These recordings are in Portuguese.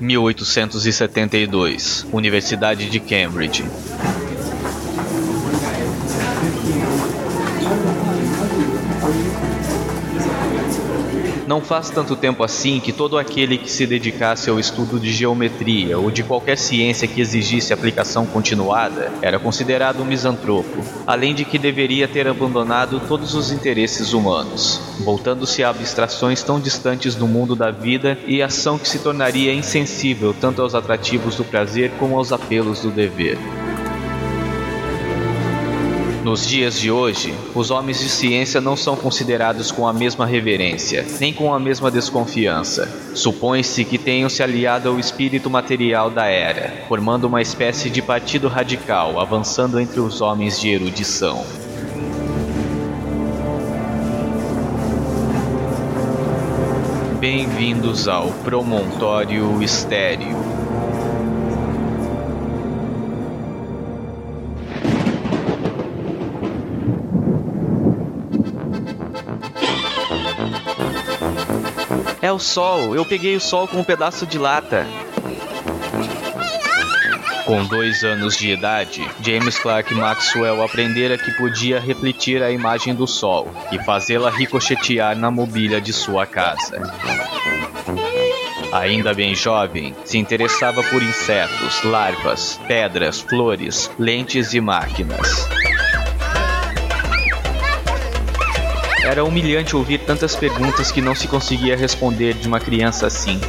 1872, Universidade de Cambridge. Não faz tanto tempo assim que todo aquele que se dedicasse ao estudo de geometria ou de qualquer ciência que exigisse aplicação continuada era considerado um misantropo, além de que deveria ter abandonado todos os interesses humanos, voltando-se a abstrações tão distantes do mundo da vida e ação que se tornaria insensível tanto aos atrativos do prazer como aos apelos do dever. Nos dias de hoje, os homens de ciência não são considerados com a mesma reverência, nem com a mesma desconfiança. Supõe-se que tenham se aliado ao espírito material da era, formando uma espécie de partido radical, avançando entre os homens de erudição. Bem-vindos ao Promontório Estéreo. É o sol, eu peguei o sol com um pedaço de lata. Com dois anos de idade, James Clerk Maxwell aprendera que podia refletir a imagem do sol e fazê-la ricochetear na mobília de sua casa. Ainda bem jovem, se interessava por insetos, larvas, pedras, flores, lentes e máquinas. Era humilhante ouvir tantas perguntas que não se conseguia responder de uma criança assim.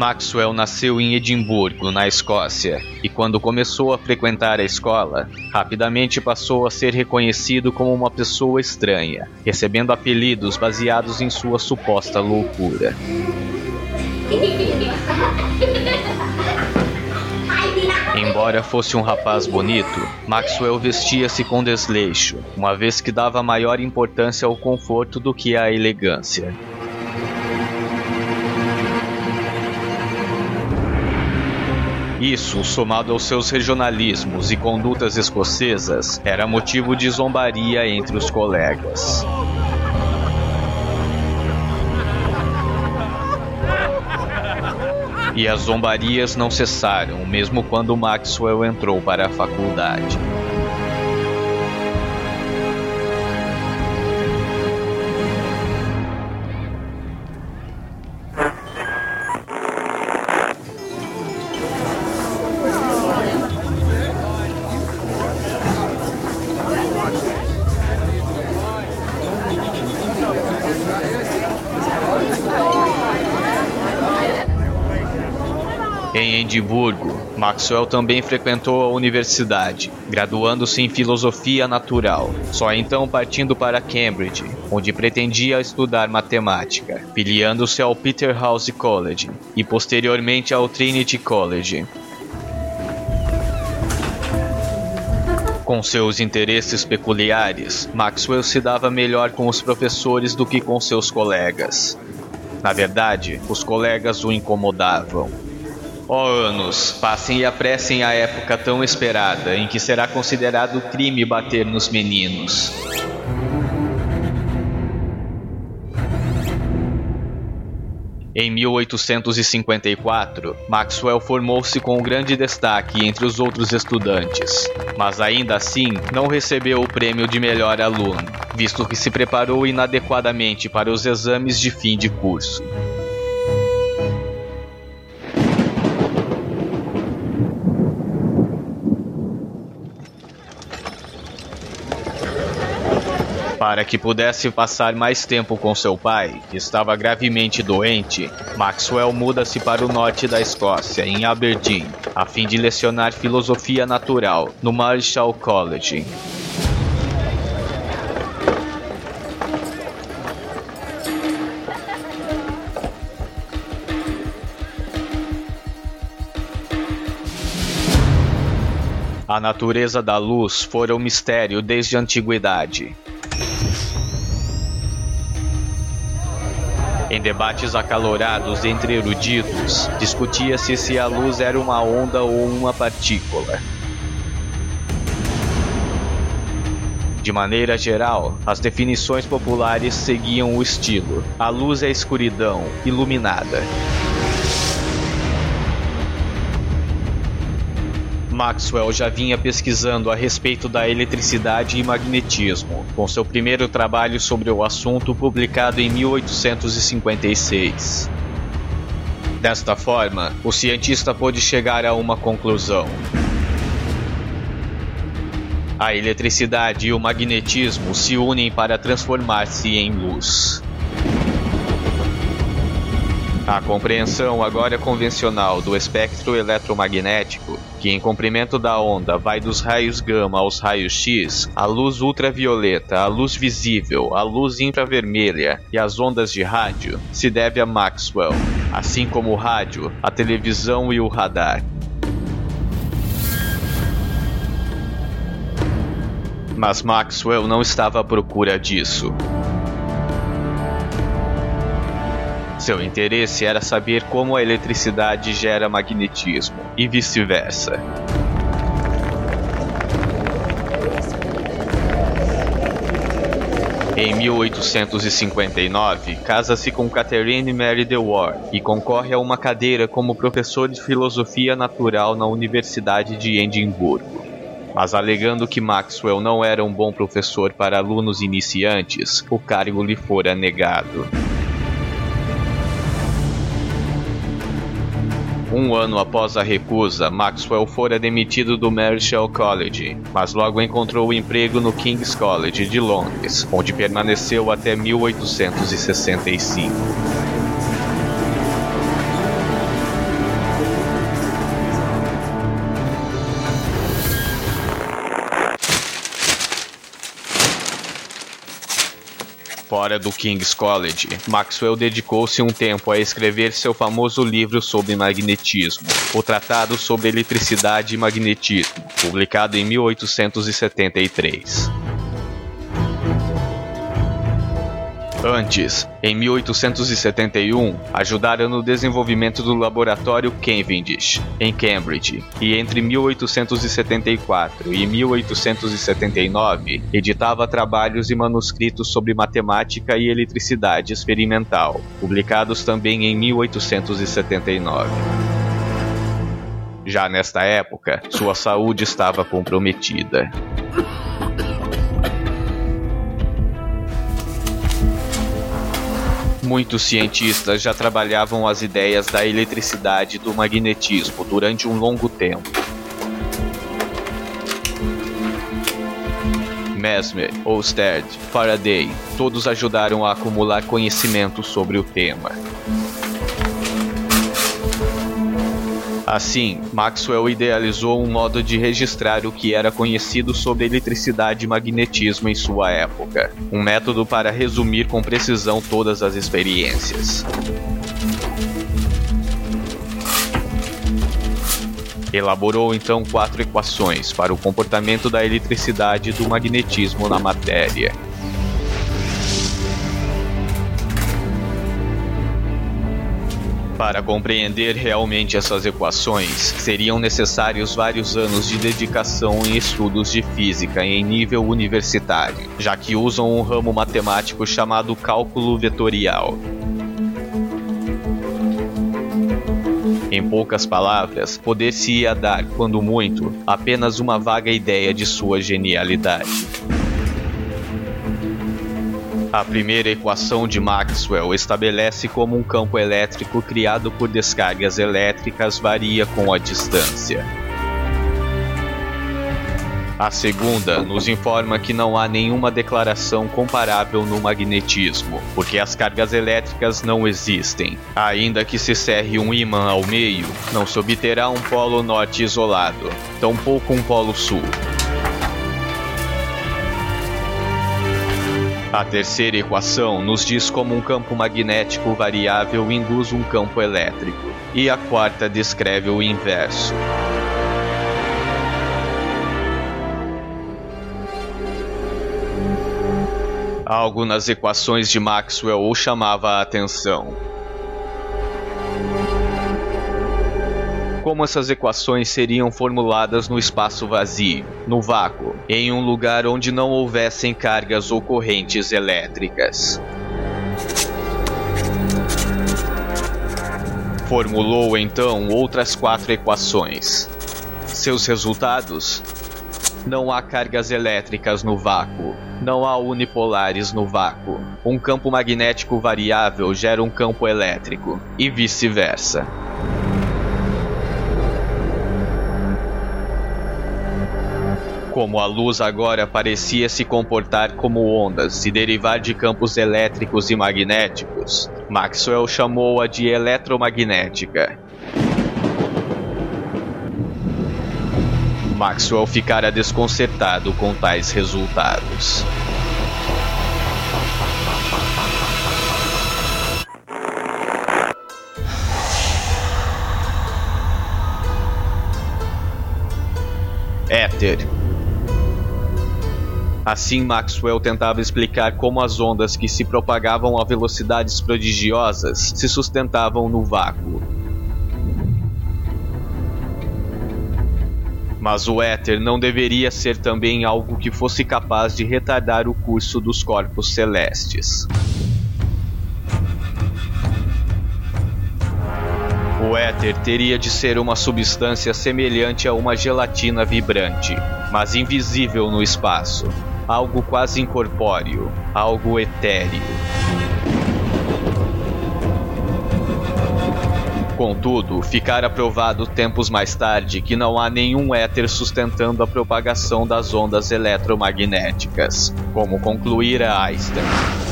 Maxwell nasceu em Edimburgo, na Escócia, e quando começou a frequentar a escola, rapidamente passou a ser reconhecido como uma pessoa estranha, recebendo apelidos baseados em sua suposta loucura. Embora fosse um rapaz bonito, Maxwell vestia-se com desleixo, uma vez que dava maior importância ao conforto do que à elegância. Isso, somado aos seus regionalismos e condutas escocesas, era motivo de zombaria entre os colegas. E as zombarias não cessaram, mesmo quando Maxwell entrou para a faculdade. Maxwell também frequentou a universidade, graduando-se em filosofia natural, só então partindo para Cambridge, onde pretendia estudar matemática, filiando-se ao Peterhouse College e posteriormente ao Trinity College. Com seus interesses peculiares, Maxwell se dava melhor com os professores do que com seus colegas. Na verdade, os colegas o incomodavam. Ó oh, anos, passem e apressem a época tão esperada em que será considerado crime bater nos meninos. Em 1854, Maxwell formou-se com grande destaque entre os outros estudantes, mas ainda assim não recebeu o prêmio de melhor aluno, visto que se preparou inadequadamente para os exames de fim de curso. Para que pudesse passar mais tempo com seu pai, que estava gravemente doente, Maxwell muda-se para o norte da Escócia, em Aberdeen, a fim de lecionar filosofia natural no Marshall College. A natureza da luz fora um mistério desde a antiguidade. Em debates acalorados entre eruditos, discutia-se se a luz era uma onda ou uma partícula. De maneira geral, as definições populares seguiam o estilo: a luz é escuridão, iluminada. Maxwell já vinha pesquisando a respeito da eletricidade e magnetismo, com seu primeiro trabalho sobre o assunto publicado em 1856. Desta forma, o cientista pôde chegar a uma conclusão. A eletricidade e o magnetismo se unem para transformar-se em luz. A compreensão agora convencional do espectro eletromagnético, que em comprimento da onda vai dos raios gama aos raios X, a luz ultravioleta, a luz visível, a luz infravermelha e as ondas de rádio, se deve a Maxwell, assim como o rádio, a televisão e o radar. Mas Maxwell não estava à procura disso. Seu interesse era saber como a eletricidade gera magnetismo e vice-versa. Em 1859, casa-se com Catherine Mary DeWar e concorre a uma cadeira como professor de filosofia natural na Universidade de Edimburgo. Mas alegando que Maxwell não era um bom professor para alunos iniciantes, o cargo lhe fora negado. Um ano após a recusa, Maxwell fora demitido do Marischal College, mas logo encontrou emprego no King's College de Londres, onde permaneceu até 1865. Do King's College, Maxwell dedicou-se um tempo a escrever seu famoso livro sobre magnetismo, o Tratado sobre Eletricidade e Magnetismo, publicado em 1873. Antes, em 1871, ajudaram no desenvolvimento do laboratório Cavendish, em Cambridge, e entre 1874 e 1879 editava trabalhos e manuscritos sobre matemática e eletricidade experimental, publicados também em 1879. Já nesta época, sua saúde estava comprometida. Muitos cientistas já trabalhavam as ideias da eletricidade e do magnetismo durante um longo tempo. Mesmer, Oersted, Faraday, todos ajudaram a acumular conhecimento sobre o tema. Assim, Maxwell idealizou um modo de registrar o que era conhecido sobre eletricidade e magnetismo em sua época, um método para resumir com precisão todas as experiências. Elaborou então quatro equações para o comportamento da eletricidade e do magnetismo na matéria. Para compreender realmente essas equações, seriam necessários vários anos de dedicação em estudos de física em nível universitário, já que usam um ramo matemático chamado cálculo vetorial. Em poucas palavras, poder-se-ia dar, quando muito, apenas uma vaga ideia de sua genialidade. A primeira equação de Maxwell estabelece como um campo elétrico criado por descargas elétricas varia com a distância. A segunda nos informa que não há nenhuma declaração comparável no magnetismo, porque as cargas elétricas não existem. Ainda que se cerre um ímã ao meio, não se obterá um polo norte isolado, tampouco um polo sul. A terceira equação nos diz como um campo magnético variável induz um campo elétrico, e a quarta descreve o inverso. Algo nas equações de Maxwell o chamava a atenção. Como essas equações seriam formuladas no espaço vazio, no vácuo, em um lugar onde não houvessem cargas ou correntes elétricas. Formulou então outras quatro equações. Seus resultados não há cargas elétricas no vácuo. Não há unipolares no vácuo. Um campo magnético variável gera um campo elétrico, e vice-versa. Como a luz agora parecia se comportar como ondas e derivar de campos elétricos e magnéticos, Maxwell chamou-a de eletromagnética Maxwell ficara desconcertado com tais resultados. Éter. Assim, Maxwell tentava explicar como as ondas que se propagavam a velocidades prodigiosas se sustentavam no vácuo Mas o éter não deveria ser também algo que fosse capaz de retardar o curso dos corpos celestes. O éter teria de ser uma substância semelhante a uma gelatina vibrante, mas invisível no espaço, algo quase incorpóreo, algo etéreo. Contudo, ficara provado tempos mais tarde que não há nenhum éter sustentando a propagação das ondas eletromagnéticas, como concluíra Einstein.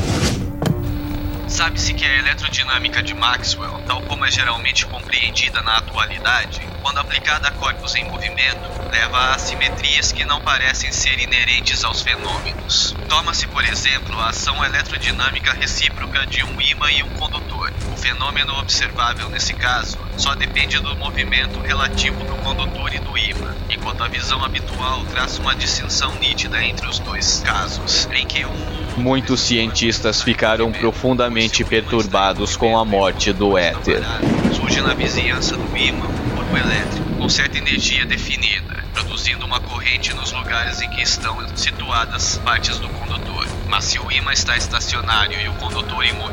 Sabe-se que a eletrodinâmica de Maxwell, tal como é geralmente compreendida na atualidade, quando aplicada a corpos em movimento, leva a assimetrias que não parecem ser inerentes aos fenômenos. Toma-se, por exemplo, a ação eletrodinâmica recíproca de um ímã e um condutor. O fenômeno observável nesse caso só depende do movimento relativo do condutor e do ímã, enquanto a visão habitual traça uma distinção nítida entre os dois casos, em que um Muitos cientistas ficaram profundamente perturbados com a morte do éter. Surge na vizinhança do ímã um corpo elétrico com certa energia definida, produzindo uma corrente nos lugares em que estão situadas partes do condutor. Mas se o ímã está estacionário e o condutor em movimento,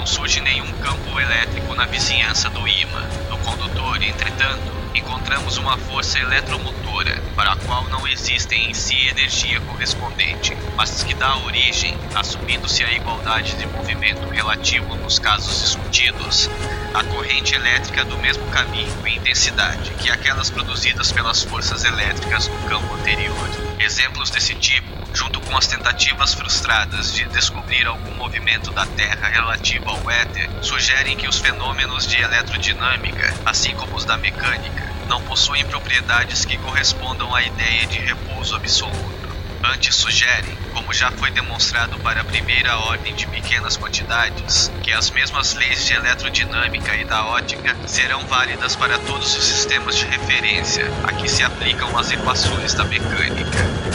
não surge nenhum campo elétrico na vizinhança do ímã. No condutor, entretanto, encontramos uma força eletromotora para a qual não existe em si energia correspondente, mas que dá origem, assumindo-se a igualdade de movimento relativo nos casos discutidos, à corrente elétrica do mesmo caminho e intensidade que aquelas produzidas pelas forças elétricas no campo anterior. Exemplos desse tipo junto com as tentativas frustradas de descobrir algum movimento da Terra relativo ao éter, sugerem que os fenômenos de eletrodinâmica, assim como os da mecânica, não possuem propriedades que correspondam à ideia de repouso absoluto. Antes sugerem, como já foi demonstrado para a primeira ordem de pequenas quantidades, que as mesmas leis de eletrodinâmica e da ótica serão válidas para todos os sistemas de referência a que se aplicam as equações da mecânica.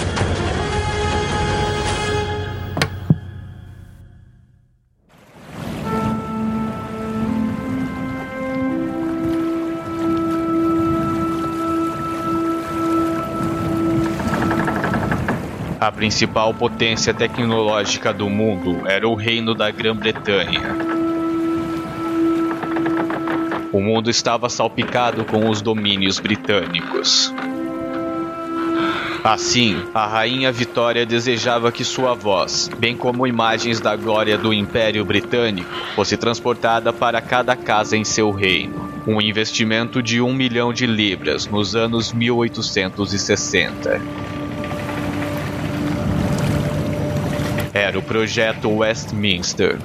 Principal potência tecnológica do mundo era o Reino da Grã-Bretanha. O mundo estava salpicado com os domínios britânicos. Assim, a rainha Vitória desejava que sua voz, bem como imagens da glória do Império Britânico, fosse transportada para cada casa em seu reino. Um investimento de um milhão de libras nos anos 1860. Era o projeto Westminster.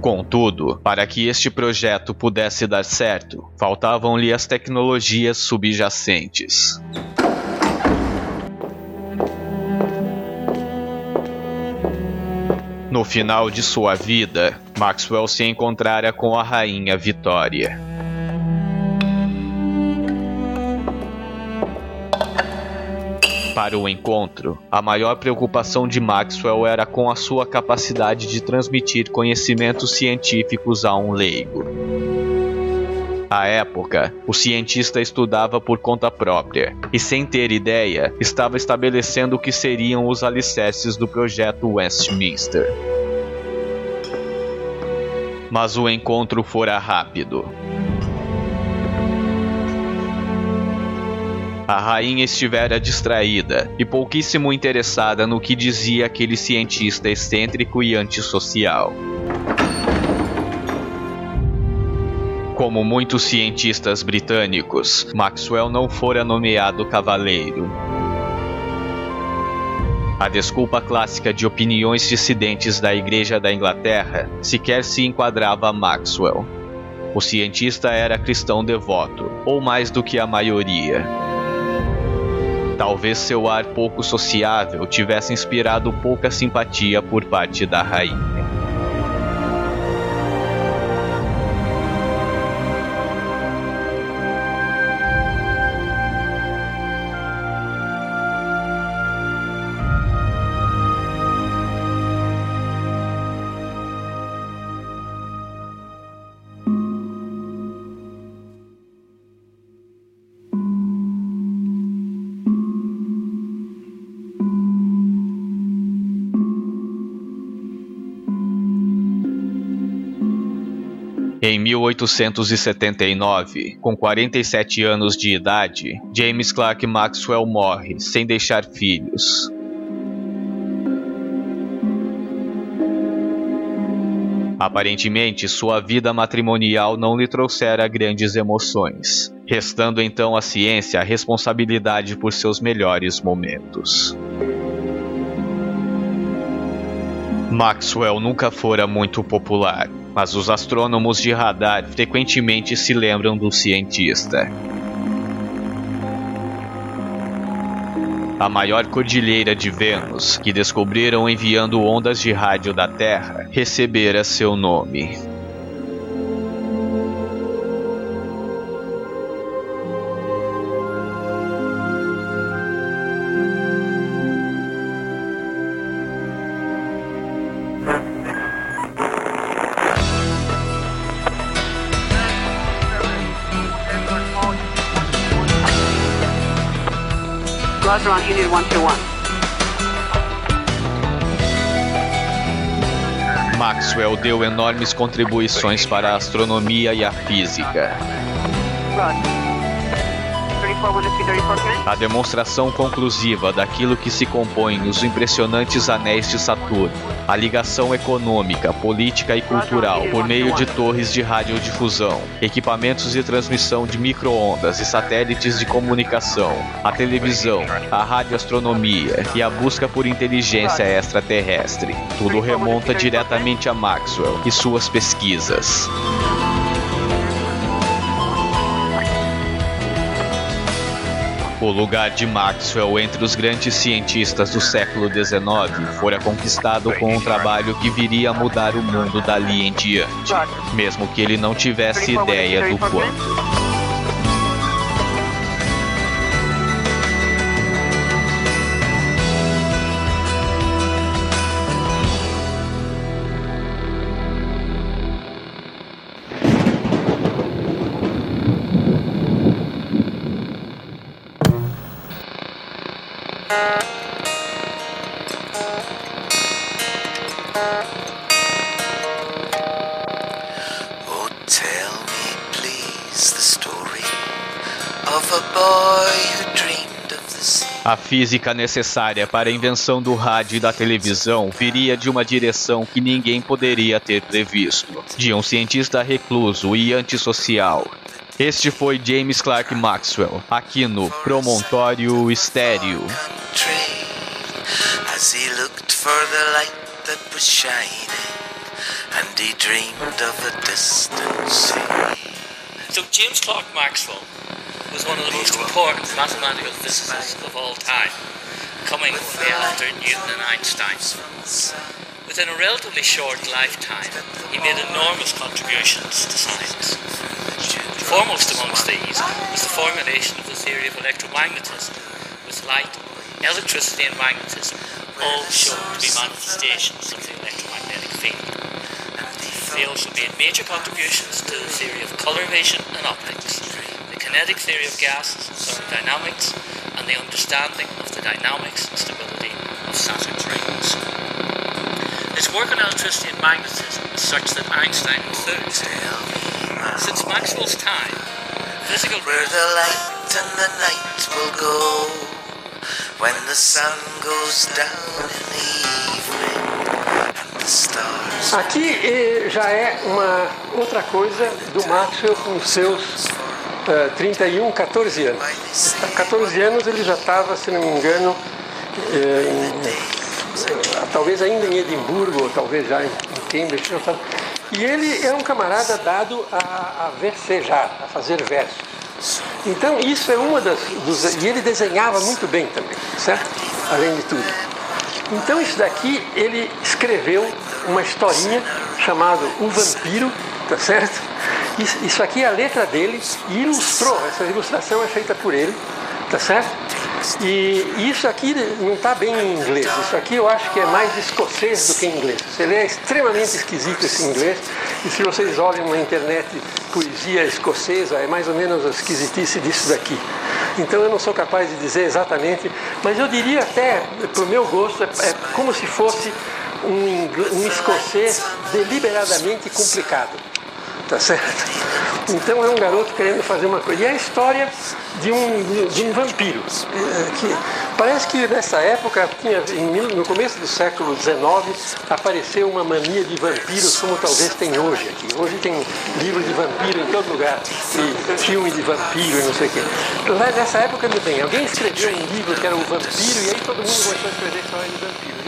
Contudo, para que este projeto pudesse dar certo, faltavam-lhe as tecnologias subjacentes. No final de sua vida, Maxwell se encontrara com a rainha Vitória. Para o encontro, a maior preocupação de Maxwell era com a sua capacidade de transmitir conhecimentos científicos a um leigo. À época, o cientista estudava por conta própria e, sem ter ideia, estava estabelecendo o que seriam os alicerces do projeto Westminster. Mas o encontro fora rápido. A rainha estivera distraída e pouquíssimo interessada no que dizia aquele cientista excêntrico e antissocial. Como muitos cientistas britânicos, Maxwell não fora nomeado cavaleiro. A desculpa clássica de opiniões dissidentes da Igreja da Inglaterra sequer se enquadrava a Maxwell. O cientista era cristão devoto, ou mais do que a maioria. Talvez seu ar pouco sociável tivesse inspirado pouca simpatia por parte da rainha. Em 1879, com 47 anos de idade, James Clerk Maxwell morre sem deixar filhos. Aparentemente, sua vida matrimonial não lhe trouxera grandes emoções, restando então à ciência a responsabilidade por seus melhores momentos. Maxwell nunca fora muito popular, mas os astrônomos de radar frequentemente se lembram do cientista. A maior cordilheira de Vênus, que descobriram enviando ondas de rádio da Terra, recebera seu nome. Maxwell deu enormes contribuições para a astronomia e a física. Roger. 34 A demonstração conclusiva daquilo que se compõe os impressionantes anéis de Saturno, a ligação econômica, política e cultural por meio de torres de radiodifusão, equipamentos de transmissão de microondas e satélites de comunicação, a televisão, a radioastronomia e a busca por inteligência extraterrestre. Tudo remonta diretamente a Maxwell e suas pesquisas. O lugar de Maxwell entre os grandes cientistas do século XIX fora conquistado com um trabalho que viria a mudar o mundo dali em diante, mesmo que ele não tivesse ideia do quanto. Física necessária para a invenção do rádio e da televisão viria de uma direção que ninguém poderia ter previsto, de um cientista recluso e antissocial. Este foi James Clerk Maxwell, aqui no Promontório Estéreo. Country, as he looked for the light that was shining, and he dreamed of a distant sea. So James Clerk Maxwell was one of the most important mathematical physicists of all time, coming only after Newton and Einstein. Within a relatively short lifetime, he made enormous contributions to science. Foremost amongst these was the formulation of the theory of electromagnetism, with light electricity and magnetism all shown to be manifestations of the electromagnetic field. He also made major contributions to the theory of color vision and optics, kinetic theory of gases and thermodynamics, and the understanding of the dynamics and stability of Saturn's rings. His work on electricity and magnetism is such that Einstein enthused. Since Maxwell's time, physical Where the light and the night will go when the sun goes down in the evening and the stars. Aqui eh, já é uma outra coisa do Maxwell com os seus eh, 31, 14 anos. Há 14 anos ele já estava, se não me engano, eh, em- talvez ainda em Edimburgo, ou talvez já em, Cambridge. E ele é um camarada dado a, a versejar, a fazer versos. Então isso é uma das. Dos, e ele desenhava muito bem também, certo? Além de tudo. Então isso daqui ele escreveu uma historinha chamada O Vampiro, tá certo? Isso, isso aqui é a letra dele e ilustrou. Essa ilustração é feita por ele, tá certo? E isso aqui não está bem em inglês. Isso aqui eu acho que é mais escocês do que inglês. Ele é extremamente esquisito esse inglês. E se vocês olham na internet poesia escocesa, é mais ou menos a esquisitice disso daqui. Então eu não sou capaz de dizer exatamente, mas eu diria até, para o meu gosto, é, é como se fosse um, um escocês deliberadamente complicado. Tá certo? Então é um garoto querendo fazer uma coisa. E é a história de um, de um vampiro. eh, Que parece que nessa época, tinha, no começo do século XIX, apareceu uma mania de vampiros como talvez tem hoje aqui. Hoje tem livro de vampiro em todo lugar, e filme de vampiro e não sei o quê. Lá nessa época não tem. Alguém escreveu um livro que era o vampiro e aí todo mundo começou a escrever história de vampiro.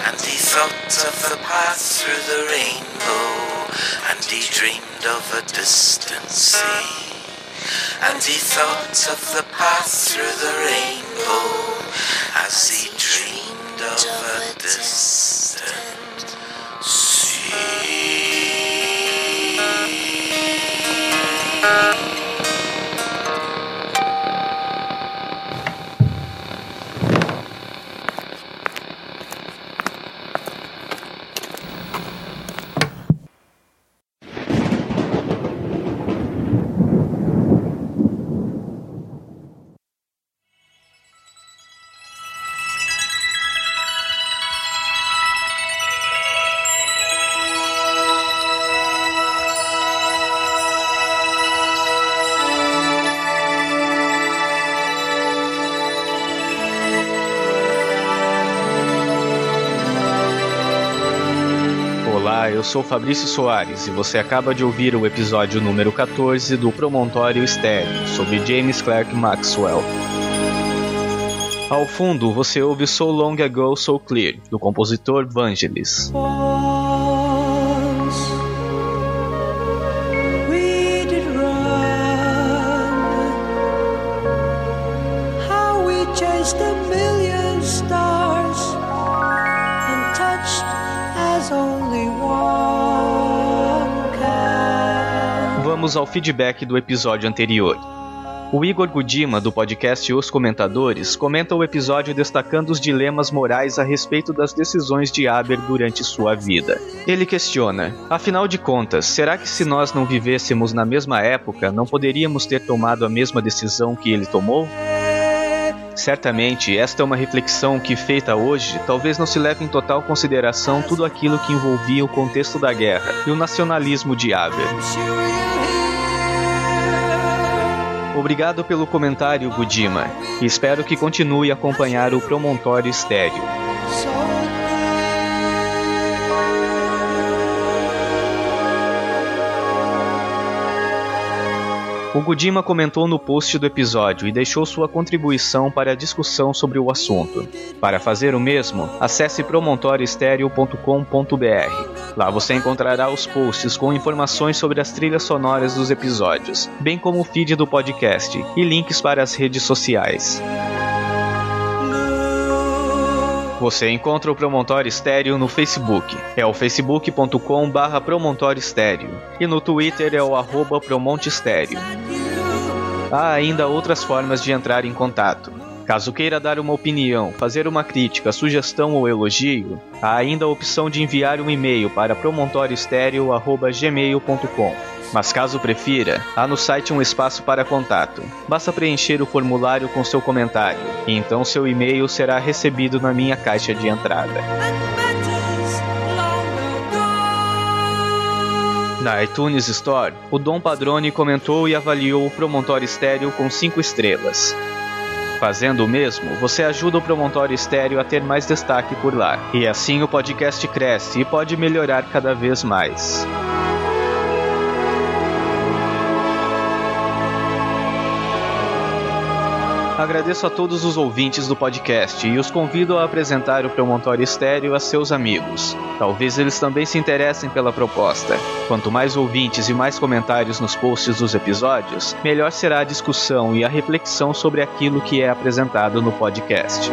And he thought of the path through the rainbow, and he dreamed of a distant sea. And he thought of the path through the rainbow, as he dreamed of a distant eu sou Fabrício Soares e você acaba de ouvir o episódio número 14 do Promontório Estéreo sobre James Clerk Maxwell. Ao fundo, você ouve So Long Ago So Clear, do compositor Vangelis. Vamos ao feedback do episódio anterior. O Igor Gudima, do podcast Os Comentadores, comenta o episódio destacando os dilemas morais a respeito das decisões de Aber durante sua vida. Ele questiona: afinal de contas, será que se nós não vivêssemos na mesma época, não poderíamos ter tomado a mesma decisão que ele tomou? Certamente, esta é uma reflexão que, feita hoje, talvez não se leve em total consideração tudo aquilo que envolvia o contexto da guerra e o nacionalismo de Aber. Sure you'll hear. Obrigado pelo comentário, Gudima, e espero que continue a acompanhar o Promontório Estéreo. O Gudima comentou no post do episódio e deixou sua contribuição para a discussão sobre o assunto. Para fazer o mesmo, acesse promontorioestereo.com.br. Lá você encontrará os posts com informações sobre as trilhas sonoras dos episódios, bem como o feed do podcast e links para as redes sociais. Você encontra o Promontório Estéreo no Facebook. É o facebook.com barra. E no Twitter é o arroba Estéreo. Há ainda outras formas de entrar em contato. Caso queira dar uma opinião, fazer uma crítica, sugestão ou elogio, há ainda a opção de enviar um e-mail para promontoriostereo.gmail.com. Mas caso prefira, há no site um espaço para contato. Basta preencher o formulário com seu comentário, e então seu e-mail será recebido na minha caixa de entrada. Na iTunes Store, o Dom Padrone comentou e avaliou o Promontório Estéreo com 5 estrelas. Fazendo o mesmo, você ajuda o Promontório Estéreo a ter mais destaque por lá. E assim o podcast cresce e pode melhorar cada vez mais. Agradeço a todos os ouvintes do podcast e os convido a apresentar o Promontório Estéreo a seus amigos. Talvez eles também se interessem pela proposta. Quanto mais ouvintes e mais comentários nos posts dos episódios, melhor será a discussão e a reflexão sobre aquilo que é apresentado no podcast.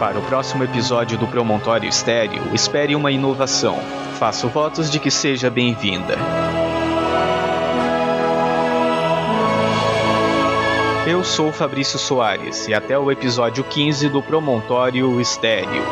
Para o próximo episódio do Promontório Estéreo, espere uma inovação. Faço votos de que seja bem-vinda. Eu sou Fabrício Soares e até o episódio 15 do Promontório Estéreo.